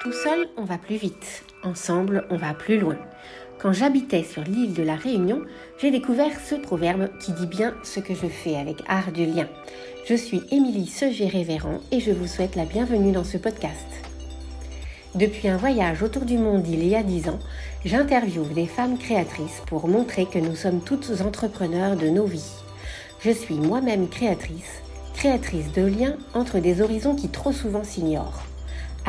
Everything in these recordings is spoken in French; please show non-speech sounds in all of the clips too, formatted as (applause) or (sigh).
Tout seul, on va plus vite. Ensemble, on va plus loin. Quand j'habitais sur l'île de la Réunion, j'ai découvert ce proverbe qui dit bien ce que je fais avec Art du lien. Je suis Émilie Segé-Révérend et je vous souhaite la bienvenue dans ce podcast. Depuis un voyage autour du monde il y a dix ans, j'interviewe des femmes créatrices pour montrer que nous sommes toutes entrepreneurs de nos vies. Je suis moi-même créatrice, créatrice de liens entre des horizons qui trop souvent s'ignorent.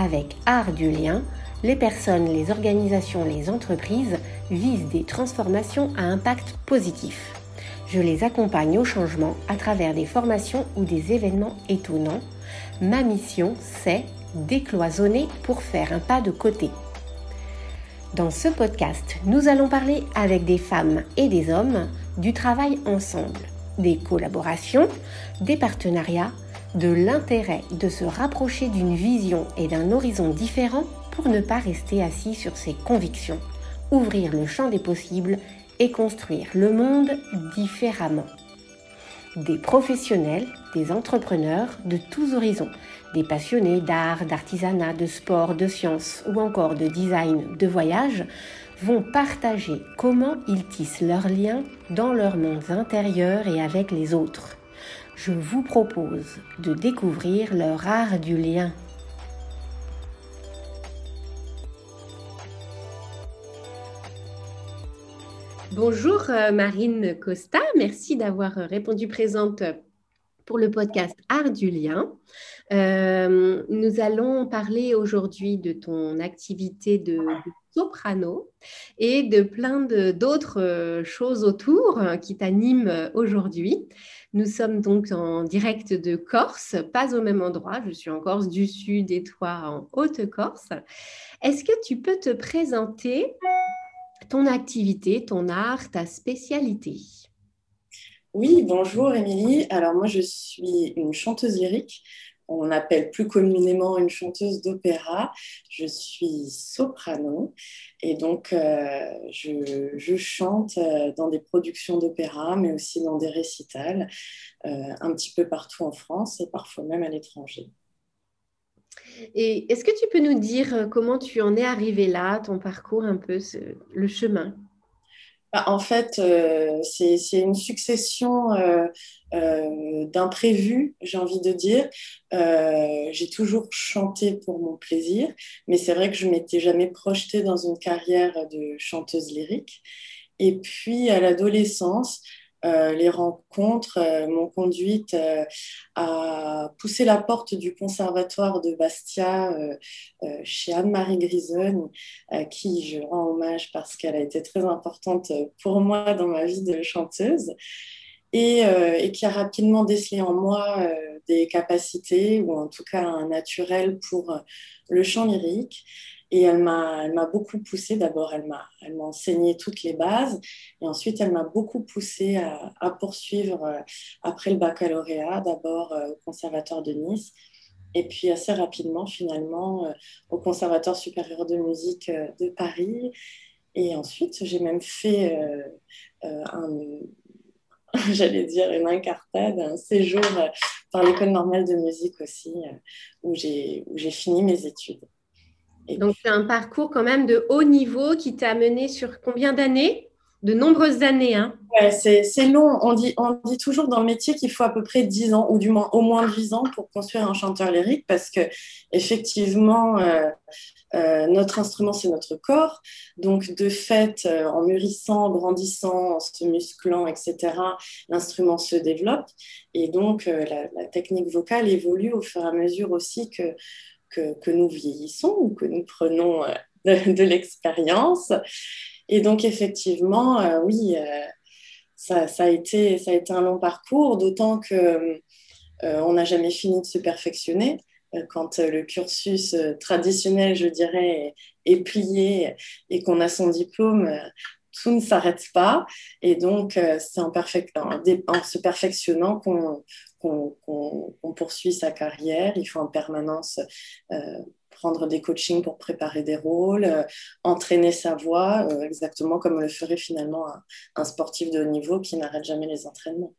Avec Art du lien, les personnes, les organisations, les entreprises visent des transformations à impact positif. Je les accompagne au changement à travers des formations ou des événements étonnants. Ma mission, c'est décloisonner pour faire un pas de côté. Dans ce podcast, nous allons parler avec des femmes et des hommes du travail ensemble, des collaborations, des partenariats, de l'intérêt de se rapprocher d'une vision et d'un horizon différent pour ne pas rester assis sur ses convictions, ouvrir le champ des possibles et construire le monde différemment. Des professionnels, des entrepreneurs de tous horizons, des passionnés d'art, d'artisanat, de sport, de sciences ou encore de design, de voyage, vont partager comment ils tissent leurs liens dans leurs mondes intérieurs et avec les autres je vous propose de découvrir leur art du lien. Bonjour euh, Marine Costa, merci d'avoir répondu présente pour le podcast Art du lien. Euh, nous allons parler aujourd'hui de ton activité de, soprano et de plein d'autres euh, choses autour qui t'animent aujourd'hui. Nous sommes donc en direct de Corse, pas au même endroit. Je suis en Corse du Sud et toi en Haute-Corse. Est-ce que tu peux te présenter ton activité, ton art, ta spécialité? Oui, bonjour Émilie. Alors moi, je suis une chanteuse lyrique on appelle plus communément une chanteuse d'opéra. Je suis soprano et donc euh, je, chante euh, dans des productions d'opéra, mais aussi dans des récitals, euh, un petit peu partout en France et parfois même à l'étranger. Et est-ce que tu peux nous dire comment tu en es arrivé là, ton parcours un peu, le chemin? Bah, en fait, euh, c'est une succession euh, euh, d'imprévus, j'ai envie de dire. j'ai toujours chanté pour mon plaisir, mais c'est vrai que je m'étais jamais projetée dans une carrière de chanteuse lyrique. Et puis, à l'adolescence, euh, les rencontres euh, m'ont conduite euh, à pousser la porte du conservatoire de Bastia chez Anne-Marie Grison, à qui je rends hommage parce qu'elle a été très importante pour moi dans ma vie de chanteuse. Et, et qui a rapidement décelé en moi des capacités, ou en tout cas un naturel pour le chant lyrique. Et elle m'a, elle m'a beaucoup poussée. D'abord, elle m'a, elle m'a enseigné toutes les bases. Et ensuite, elle m'a beaucoup poussée à, poursuivre euh, après le baccalauréat, d'abord euh, au Conservatoire de Nice. Et puis assez rapidement, finalement, euh, au Conservatoire supérieur de musique de Paris. Et ensuite, j'ai même fait un, (laughs) j'allais dire une incartade, un séjour par l'école normale de musique aussi, où j'ai, où j'ai fini mes études. Donc, c'est un parcours quand même de haut niveau qui t'a mené sur combien d'années? De nombreuses années. Hein ouais, c'est long. On dit, on dit toujours dans le métier qu'il faut à peu près 10 ans, ou du moins au moins 10 ans pour construire un chanteur lyrique, parce que effectivement, euh, euh, notre instrument, c'est notre corps. Donc, de fait, euh, en mûrissant, en grandissant, en se musclant, etc., l'instrument se développe. Et donc, la, technique vocale évolue au fur et à mesure aussi que que, nous vieillissons ou que nous prenons euh, de, l'expérience. Et donc, effectivement, euh, oui, euh, ça, a été, ça a été un long parcours, d'autant que on n'a jamais fini de se perfectionner. Quand le cursus traditionnel, je dirais, est, plié et qu'on a son diplôme, tout ne s'arrête pas. Et donc, c'est en, se perfectionnant qu'on poursuit sa carrière. Il faut en permanence euh, prendre des coachings pour préparer des rôles, euh, entraîner sa voix, euh, exactement comme le ferait finalement un, sportif de haut niveau qui n'arrête jamais les entraînements.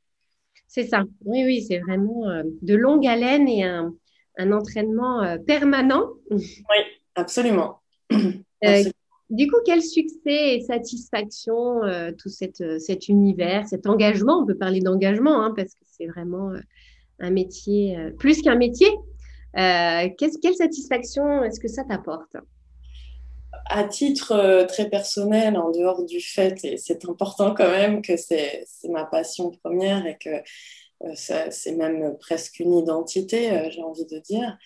C'est ça. Oui, oui, c'est vraiment de longue haleine et un, un entraînement permanent. (laughs) Oui, (clears throat) Absolument. Du coup, quel succès et satisfaction tout cette, cet univers, cet engagement, on peut parler d'engagement hein, parce que c'est vraiment un métier, plus qu'un métier. quelle satisfaction est-ce que ça t'apporte? À titre euh, très personnel, en dehors du fait, et c'est important quand même que c'est ma passion première et que euh, c'est même presque une identité, euh, j'ai envie de dire.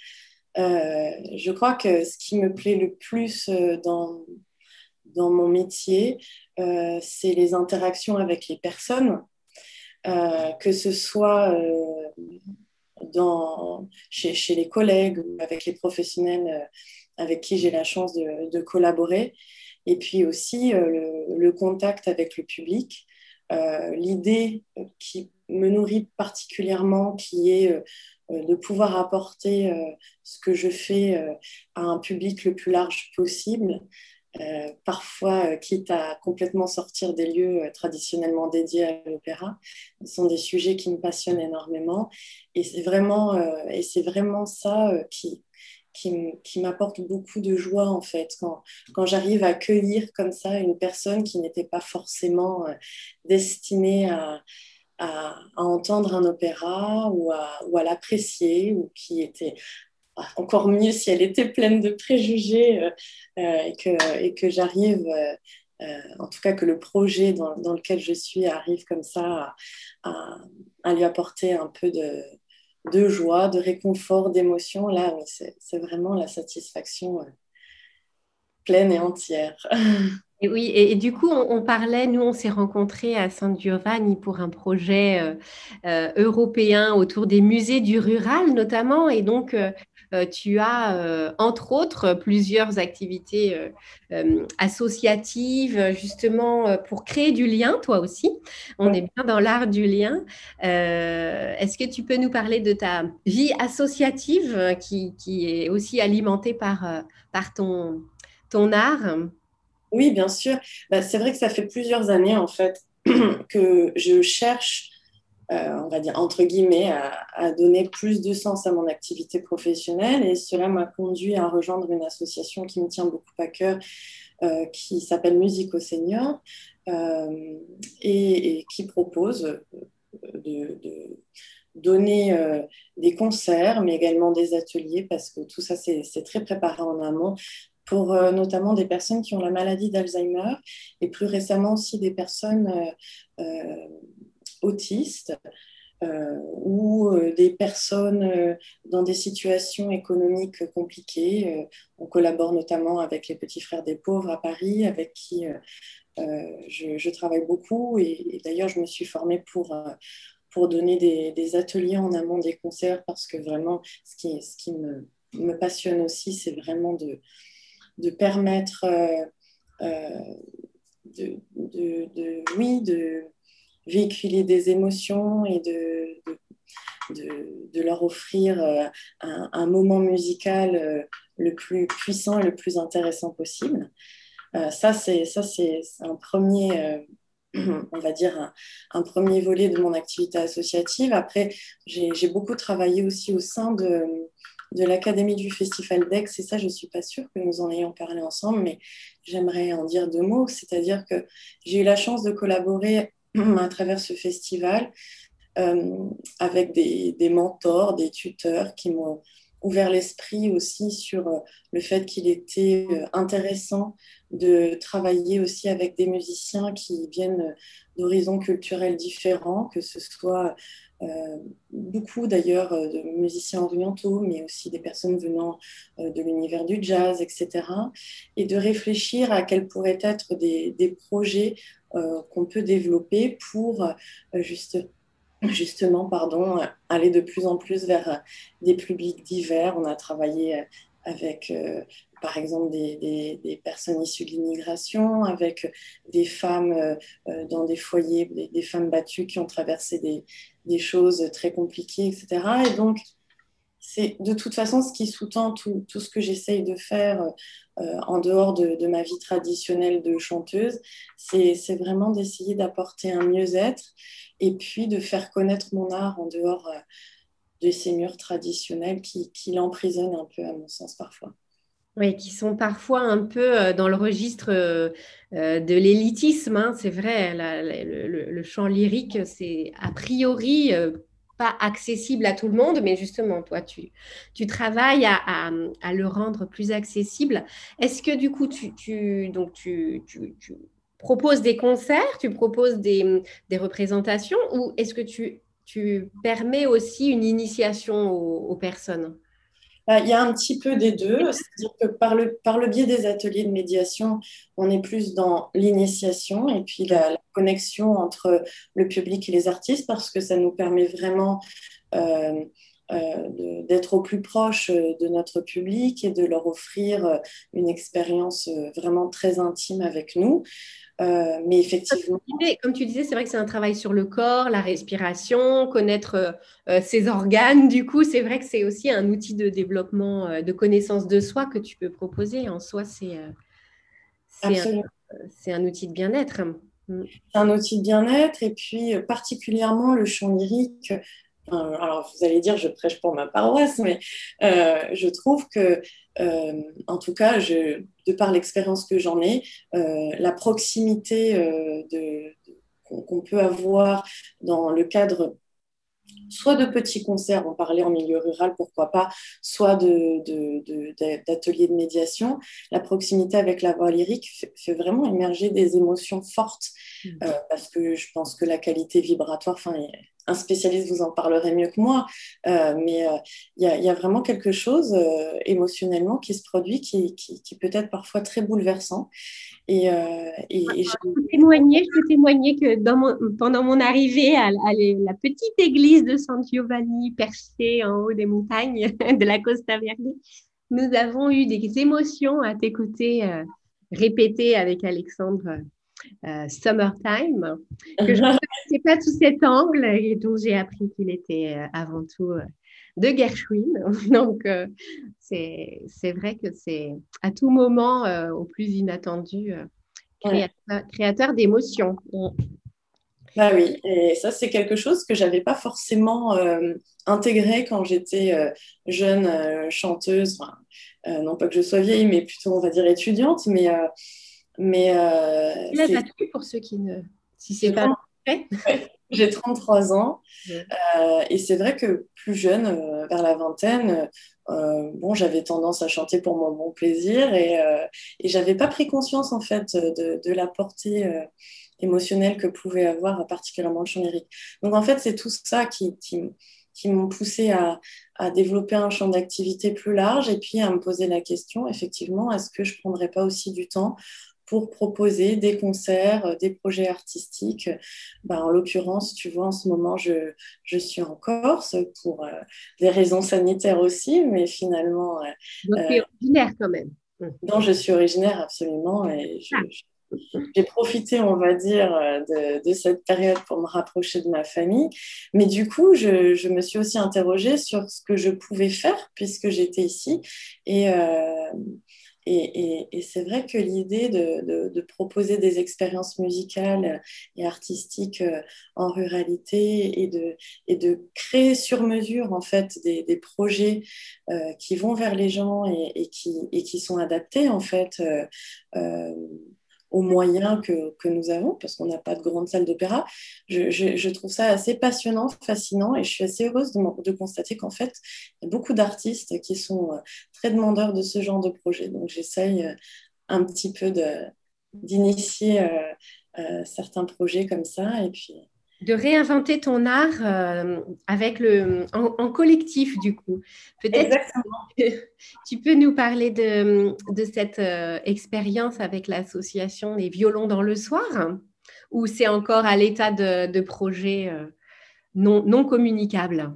je crois que ce qui me plaît le plus dans mon métier, c'est les interactions avec les personnes, que ce soit dans, chez, les collègues ou avec les professionnels avec qui j'ai la chance de, collaborer. Et puis aussi euh, le, contact avec le public. Euh, l'idée qui me nourrit particulièrement, qui est euh, de pouvoir apporter ce que je fais à un public le plus large possible, parfois quitte à complètement sortir des lieux traditionnellement dédiés à l'opéra. Ce sont des sujets qui me passionnent énormément et c'est vraiment, vraiment ça qui, qui, m'apporte beaucoup de joie en fait quand, quand j'arrive à accueillir comme ça une personne qui n'était pas forcément euh, destinée à, à, entendre un opéra ou à, ou à l'apprécier ou qui était encore mieux si elle était pleine de préjugés euh, euh, et que, et que j'arrive en tout cas que le projet dans, dans, lequel je suis arrive comme ça à, lui apporter un peu de, de joie, de réconfort, d'émotion. Là, c'est vraiment la satisfaction euh, pleine et entière. (laughs) Et oui, et, du coup, on, parlait, nous, on s'est rencontrés à San Giovanni pour un projet euh, euh, européen autour des musées du rural, notamment. Et donc, euh, tu as, entre autres, plusieurs activités associatives, justement, pour créer du lien, toi aussi. On est bien dans l'art du lien. Est-ce que tu peux nous parler de ta vie associative qui, est aussi alimentée par, par ton, ton art? Oui, bien sûr. Bah, c'est vrai que ça fait plusieurs années, en fait, (clears throat) que je cherche euh, on va dire, entre guillemets, à, donner plus de sens à mon activité professionnelle. Et cela m'a conduit à rejoindre une association qui me tient beaucoup à cœur, euh, qui s'appelle Musique au Senior, euh, et, qui propose de, donner des concerts, mais également des ateliers, parce que tout ça, c'est très préparé en amont pour notamment des personnes qui ont la maladie d'Alzheimer et plus récemment aussi des personnes autistes euh, ou euh, des personnes euh, dans des situations économiques compliquées. on collabore notamment avec les Petits Frères des Pauvres à Paris, avec qui je, travaille beaucoup. Et, d'ailleurs, je me suis formée pour, pour donner des, ateliers en amont des concerts parce que vraiment, ce qui, ce qui me passionne aussi, c'est vraiment de, de permettre... de, de, oui, de, véhiculer des émotions et de, de, leur offrir euh, un, moment musical euh, le plus puissant et le plus intéressant possible. Euh, ça, c'est un premier (clears throat) on va dire, un, premier volet de mon activité associative. Après, j'ai beaucoup travaillé aussi au sein de, de l'Académie du Festival d'Aix, et ça, je ne suis pas sûre que nous en ayons parlé ensemble, mais j'aimerais en dire deux mots. C'est-à-dire que j'ai eu la chance de collaborer (clears throat) à travers ce festival euh, avec des, mentors, des tuteurs qui m'ont ouvert l'esprit aussi sur euh, le fait qu'il était euh, intéressant de travailler aussi avec des musiciens qui viennent d'horizons culturels différents, que ce soit beaucoup d'ailleurs de musiciens orientaux, mais aussi des personnes venant de l'univers du jazz, etc. Et de réfléchir à quels pourraient être des, des projets euh, qu'on peut développer pour euh, justement pardon, aller de plus en plus vers des publics divers. On a travaillé avec, euh, par exemple, des, personnes issues de l'immigration, avec des femmes dans des foyers, des, femmes battues qui ont traversé des, des choses très compliquées, etc. Et donc, c'est de toute façon ce qui sous-tend tout, ce que j'essaye de faire euh, en dehors de, ma vie traditionnelle de chanteuse. C'est vraiment d'essayer d'apporter un mieux-être et puis de faire connaître mon art en dehors euh, de ces murs traditionnels qui, qui l'emprisonnent un peu, à mon sens, parfois. Oui, qui sont parfois un peu dans le registre de l'élitisme. Hein, c'est vrai, le, chant lyrique, c'est a priori pas accessible à tout le monde, mais justement, toi, tu, tu travailles à, le rendre plus accessible. Est-ce que du coup, tu, donc tu, proposes des concerts, tu proposes des, représentations, ou est-ce que tu, tu permets aussi une initiation aux, personnes? Bah, il y a un petit peu des deux, c'est-à-dire que par le, par le biais des ateliers de médiation, on est plus dans l'initiation et puis la, connexion entre le public et les artistes parce que ça nous permet vraiment euh, euh, d'être au plus proche de notre public et de leur offrir une expérience vraiment très intime avec nous. Euh, mais effectivement. Comme tu disais, c'est vrai que c'est un travail sur le corps, la respiration, connaître euh, euh, ses organes. Du coup, c'est vrai que c'est aussi un outil de développement, de connaissance de soi que tu peux proposer. En soi, c'est c'est un, outil de bien-être. Mm. C'est un outil de bien-être et puis particulièrement le chant lyrique. alors, vous allez dire, je prêche pour ma paroisse, mais je trouve que euh, en tout cas, je, de par l'expérience que j'en ai, euh, la proximité euh, de, qu'on peut avoir dans le cadre soit de petits concerts, on parlait en milieu rural, pourquoi pas, soit d'ateliers de, de, médiation, la proximité avec la voix lyrique fait, vraiment émerger des émotions fortes, mmh. parce que je pense que la qualité vibratoire, enfin, un spécialiste vous en parlerait mieux que moi, euh, mais euh, il y, a vraiment quelque chose euh, émotionnellement qui se produit qui, peut être parfois très bouleversant. Et, et, je... peux témoigner, je peux témoigner que pendant mon arrivée à, la petite église de San Giovanni, perchée en haut des montagnes (laughs) de la Costa Verde, nous avons eu des émotions à t'écouter répéter avec Alexandre euh, Summertime, que je ne (laughs) connaissais pas tout cet angle et dont j'ai appris qu'il était euh, avant tout euh, de Gershwin. (laughs) Donc, c'est vrai que c'est à tout moment, au plus inattendu, créateur, créateur d'émotions. Bah oui, et ça c'est quelque chose que j'avais pas forcément intégré quand j'étais jeune chanteuse. non pas que je sois vieille, mais plutôt on va dire étudiante, mais mais pour ceux qui ne. Si c'est pas. J'ai 33 ans euh, et c'est vrai que plus jeune, euh, vers la vingtaine, euh, bon, j'avais tendance à chanter pour mon bon plaisir et, et j'avais pas pris conscience en fait de, de la portée émotionnelle que pouvait avoir particulièrement le chant lyrique. Donc en fait, c'est tout ça qui, qui, qui m'ont poussé à, à, développer un champ d'activité plus large et puis à me poser la question, effectivement, est-ce que je prendrais pas aussi du temps pour proposer des concerts, euh, des projets artistiques. Ben, en l'occurrence, tu vois, en ce moment, je, je suis en Corse pour euh, des raisons sanitaires aussi, mais finalement... Euh, Donc, tu es originaire quand même. Non, je suis originaire absolument et ah. j'ai profité, on va dire, de, de, cette période pour me rapprocher de ma famille. Mais du coup, je, je, me suis aussi interrogée sur ce que je pouvais faire puisque j'étais ici. Et, et, c'est vrai que l'idée de, proposer des expériences musicales et artistiques euh, en ruralité et de, créer sur mesure en fait des, projets euh, qui vont vers les gens et, qui, et qui sont adaptés en fait euh, aux moyens que, que nous avons, parce qu'on n'a pas de grande salle d'opéra. Je, je, trouve ça assez passionnant, fascinant, et je suis assez heureuse de, de constater qu'en fait, il y a beaucoup d'artistes qui sont euh, très demandeurs de ce genre de projet. Donc j'essaye euh, un petit peu d'initier euh, certains projets comme ça, et puis de réinventer ton art euh, avec le, en, collectif, du coup. Peut-être (laughs) tu peux nous parler de, de cette euh, expérience avec l'association Les Violons dans le Soir, ou c'est encore à l'état de, de, projet euh, non, non communicable?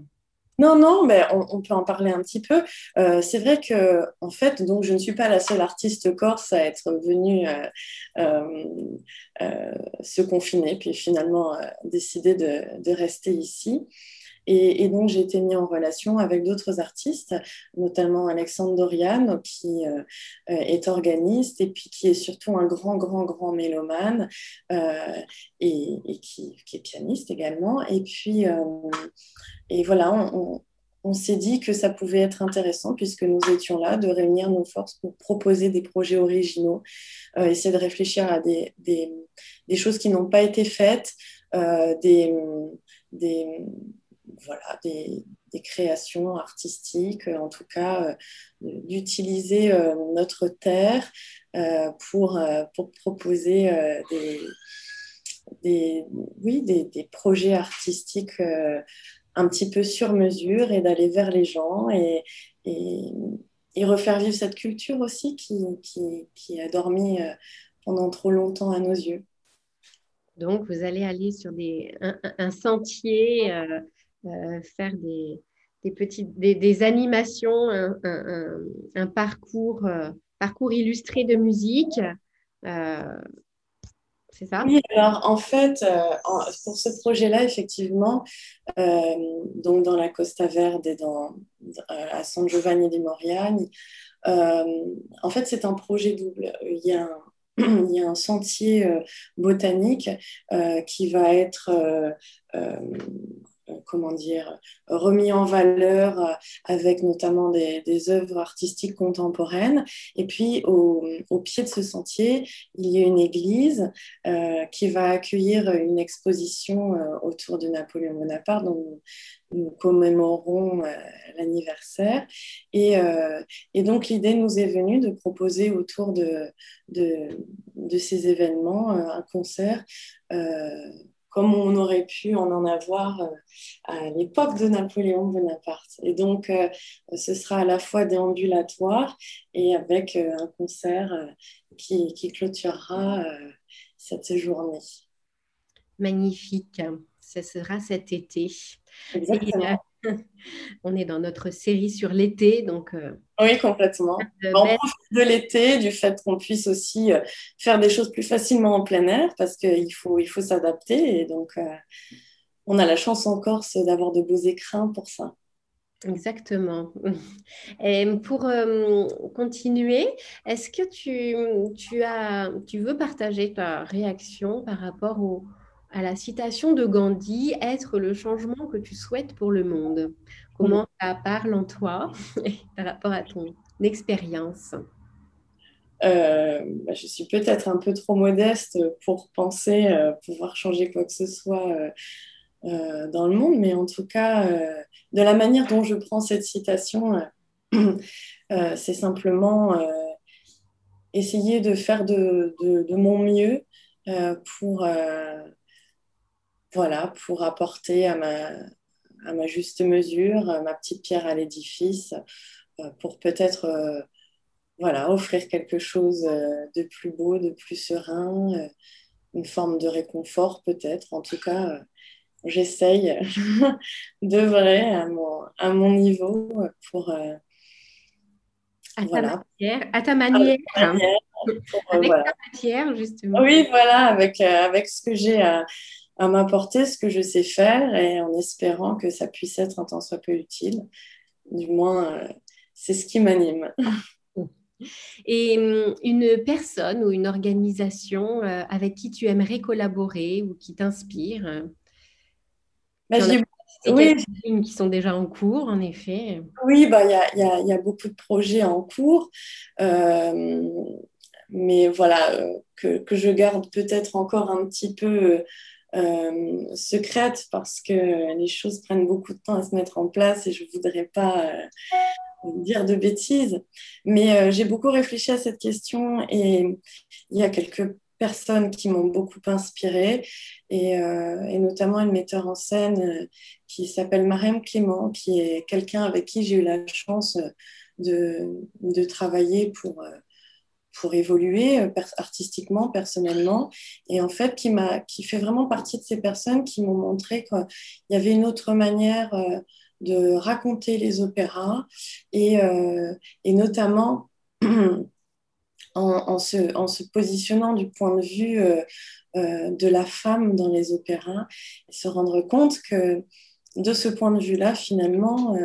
Non, non, mais on, peut en parler un petit peu. Euh, c'est vrai que, en fait, donc je ne suis pas la seule artiste corse à être venue euh, euh, se confiner, puis finalement décider de, de, rester ici. Et, donc, j'ai été mis en relation avec d'autres artistes, notamment Alexandre Dorian, qui euh, est organiste et puis qui est surtout un grand, grand, grand mélomane euh, et, qui, est pianiste également. Et puis, euh, et voilà, on, s'est dit que ça pouvait être intéressant, puisque nous étions là, de réunir nos forces pour proposer des projets originaux, essayer de réfléchir à des, choses qui n'ont pas été faites, des, voilà, des, créations artistiques, en tout cas d'utiliser notre terre pour, pour proposer des oui, des, projets artistiques euh, un petit peu sur mesure et d'aller vers les gens et, et, refaire vivre cette culture aussi qui, qui, qui, a dormi euh, pendant trop longtemps à nos yeux. Donc, vous allez aller sur des, un, sentier, euh, faire des, des, petites, des, animations, un, parcours, parcours illustré de musique oui, alors en fait, euh, pour ce projet-là, effectivement, euh, donc dans la Costa Verde et dans, à San Giovanni di Moriani, euh, en fait, c'est un projet double. Il y a un, (clears throat) il y a un sentier botanique qui va être euh, comment dire, remis en valeur euh, avec notamment des, œuvres artistiques contemporaines. Et puis, au, pied de ce sentier, il y a une église euh, qui va accueillir une exposition autour de Napoléon Bonaparte dont nous, commémorons l'anniversaire. Et, donc, l'idée nous est venue de proposer autour de ces événements un concert comme on aurait pu en en avoir euh, à l'époque de Napoléon Bonaparte. Et donc, euh, ce sera à la fois déambulatoire et avec euh, un concert qui, qui clôturera cette journée. Magnifique. Ce sera cet été. Exactement. (laughs) on est dans notre série sur l'été, donc. Euh, oui, complètement. on profite de l'été, du fait qu'on puisse aussi euh, faire des choses plus facilement en plein air, parce qu'il faut, il faut s'adapter. Et donc, euh, on a la chance en Corse d'avoir de beaux écrins pour ça. Exactement. (laughs) Et pour continuer, est-ce que tu, tu, as, tu veux partager ta réaction par rapport au, à la citation de Gandhi, être le changement que tu souhaites pour le monde. Comment ça parle en toi (laughs) par rapport à ton expérience? Euh, bah, je suis peut-être un peu trop modeste pour penser euh, pouvoir changer quoi que ce soit euh, dans le monde, mais en tout cas, de la manière dont je prends cette citation, (clears throat) c'est simplement essayer de faire de, de mon mieux pour voilà, pour apporter à ma, à ma juste mesure ma petite pierre à l'édifice, euh, pour peut-être euh, voilà, offrir quelque chose euh, de plus beau, de plus serein, une forme de réconfort peut-être. En tout cas, j'essaye (laughs) de vrai à mon, à mon niveau pour... à, ta manière, à ta manière, avec ta matière, justement. Oui, voilà, avec, avec ce que j'ai à, à m'apporter ce que je sais faire et en espérant que ça puisse être un temps soit peu utile. Du moins, euh, c'est ce qui m'anime. (laughs) Et hum, une personne ou une organisation euh, avec qui tu aimerais collaborer ou qui t'inspire? Bah, oui. qui sont déjà en cours, en effet. Oui, bah, il y, a, y, a, beaucoup de projets en cours. Euh, mais voilà, que, que, je garde peut-être encore un petit peu euh, secrète parce que les choses prennent beaucoup de temps à se mettre en place et je ne voudrais pas euh, dire de bêtises. Mais euh, j'ai beaucoup réfléchi à cette question et il y a quelques personnes qui m'ont beaucoup inspirée et, notamment une metteur en scène qui s'appelle Marème Clément, qui est quelqu'un avec qui j'ai eu la chance de travailler pour pour évoluer euh, artistiquement, personnellement, et en fait qui, qui fait vraiment partie de ces personnes qui m'ont montré qu'il y avait une autre manière euh, de raconter les opéras, et, euh, et notamment (clears throat) en, se, en, se, positionnant du point de vue de la femme dans les opéras, et se rendre compte que de ce point de vue-là, finalement,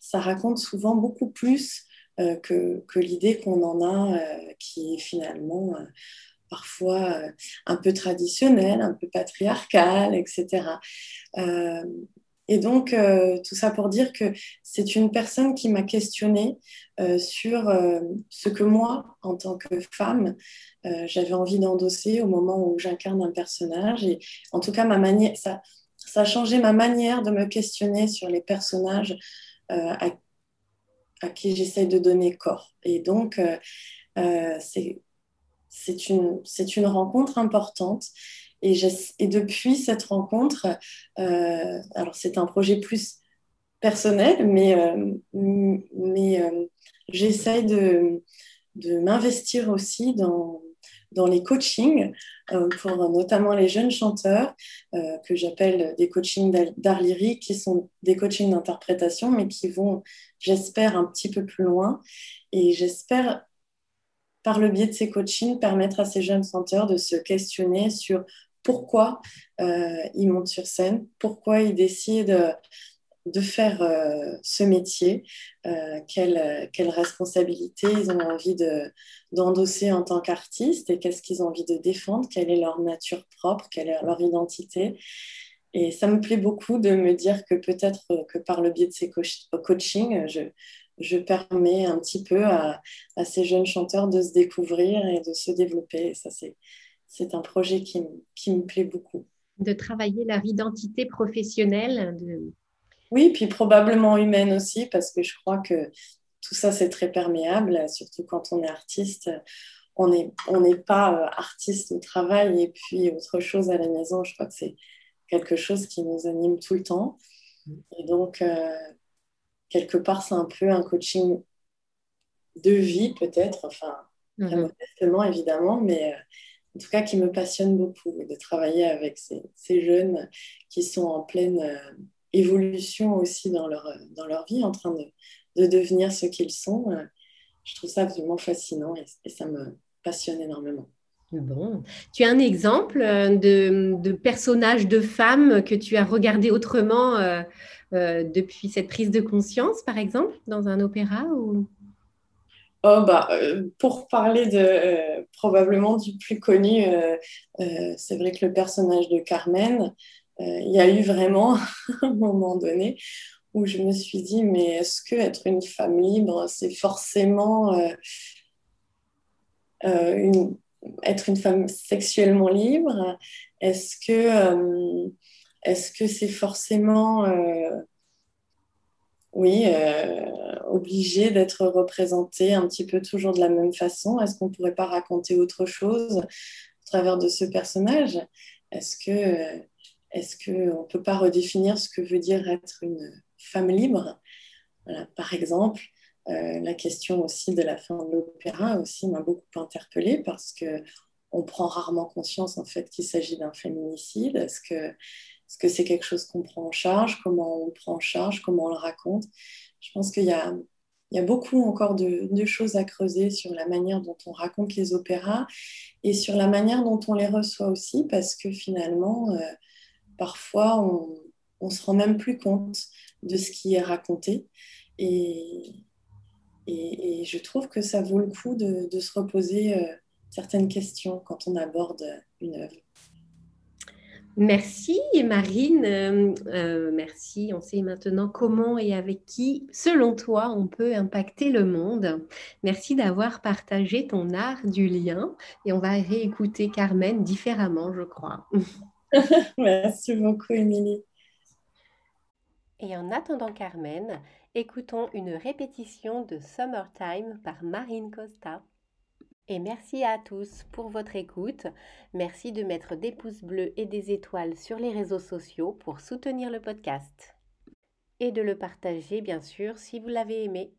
ça raconte souvent beaucoup plus que, que l'idée qu'on en a, euh, qui est finalement euh, parfois un peu traditionnelle, un peu patriarcale, etc. Et donc, tout ça pour dire que c'est une personne qui m'a questionnée sur ce que moi, en tant que femme, j'avais envie d'endosser au moment où j'incarne un personnage. Et en tout cas, ma manière, ça, ça a changé ma manière de me questionner sur les personnages à, à, qui j'essaye de donner corps. Et donc, c'est c'est une, une rencontre importante. Et, et, depuis cette rencontre, euh, alors c'est un projet plus personnel, mais, euh, mais euh, j'essaye de, de m'investir aussi dans, dans les coachings pour notamment les jeunes chanteurs que j'appelle des coachings d'art lyrique, qui sont des coachings d'interprétation, mais qui vont, j'espère, un petit peu plus loin. Et j'espère par le biais de ces coachings, permettre à ces jeunes chanteurs de se questionner sur pourquoi euh, ils montent sur scène, pourquoi ils décident de faire euh, ce métier, euh, quelle, quelle, responsabilité ils ont envie d'endosser en tant qu'artistes et qu'est-ce qu'ils ont envie de défendre, quelle est leur nature propre, quelle est leur identité. Et ça me plaît beaucoup de me dire que peut-être que par le biais de ces coachings, je, je permets un petit peu à, ces jeunes chanteurs de se découvrir et de se développer. Ça, c'est un projet qui, qui, me plaît beaucoup. De travailler leur identité professionnelle. Oui, puis probablement humaine aussi, parce que je crois que tout ça, c'est très perméable, surtout quand on est artiste. On n'est on pas euh, artiste au travail et puis autre chose à la maison. Je crois que c'est quelque chose qui nous anime tout le temps. Et donc, euh, quelque part, c'est un peu un coaching de vie, peut-être, enfin, mhm. modestement, évidemment, mais euh, en tout cas qui me passionne beaucoup de travailler avec ces, jeunes qui sont en pleine euh, évolution aussi dans leur, dans leur vie, en train de, de devenir ce qu'ils sont. Euh, je trouve ça absolument fascinant et, ça me passionne énormément. Bon, tu as un exemple de, de personnage de femme que tu as regardé autrement euh, depuis cette prise de conscience, par exemple, dans un opéra ou... Oh, bah, euh, pour parler de euh, probablement du plus connu, c'est vrai que le personnage de Carmen, il y a eu vraiment (laughs) un moment donné où je me suis dit, mais est-ce que être une femme libre, c'est forcément une, être une femme sexuellement libre? Est-ce que que c'est forcément, euh, oui, euh, obligé d'être représenté un petit peu toujours de la même façon? Est-ce qu'on ne pourrait pas raconter autre chose au travers de ce personnage? Est-ce que est-ce qu'on ne peut pas redéfinir ce que veut dire être une femme libre? Par exemple, euh, la question aussi de la fin de l'opéra aussi m'a beaucoup interpellée parce que on prend rarement conscience en fait qu'il s'agit d'un féminicide. Est-ce que c'est quelque chose qu'on prend en charge? Comment on le prend en charge? Comment on le raconte? Je pense qu'il y a, il y a beaucoup encore de, choses à creuser sur la manière dont on raconte les opéras et sur la manière dont on les reçoit aussi, parce que finalement, euh, parfois, on ne se rend même plus compte de ce qui est raconté. Et, je trouve que ça vaut le coup de, de se reposer euh, certaines questions quand on aborde une œuvre. Merci Marine, euh, euh, merci. On sait maintenant comment et avec qui, selon toi, on peut impacter le monde. Merci d'avoir partagé ton art du lien et on va réécouter Carmen différemment, je crois. (laughs) (laughs) merci beaucoup Émilie. Et en attendant Carmen, écoutons une répétition de Summertime par Marine Costa. Et merci à tous pour votre écoute. Merci de mettre des pouces bleus et des étoiles sur les réseaux sociaux pour soutenir le podcast. Et de le partager bien sûr si vous l'avez aimé.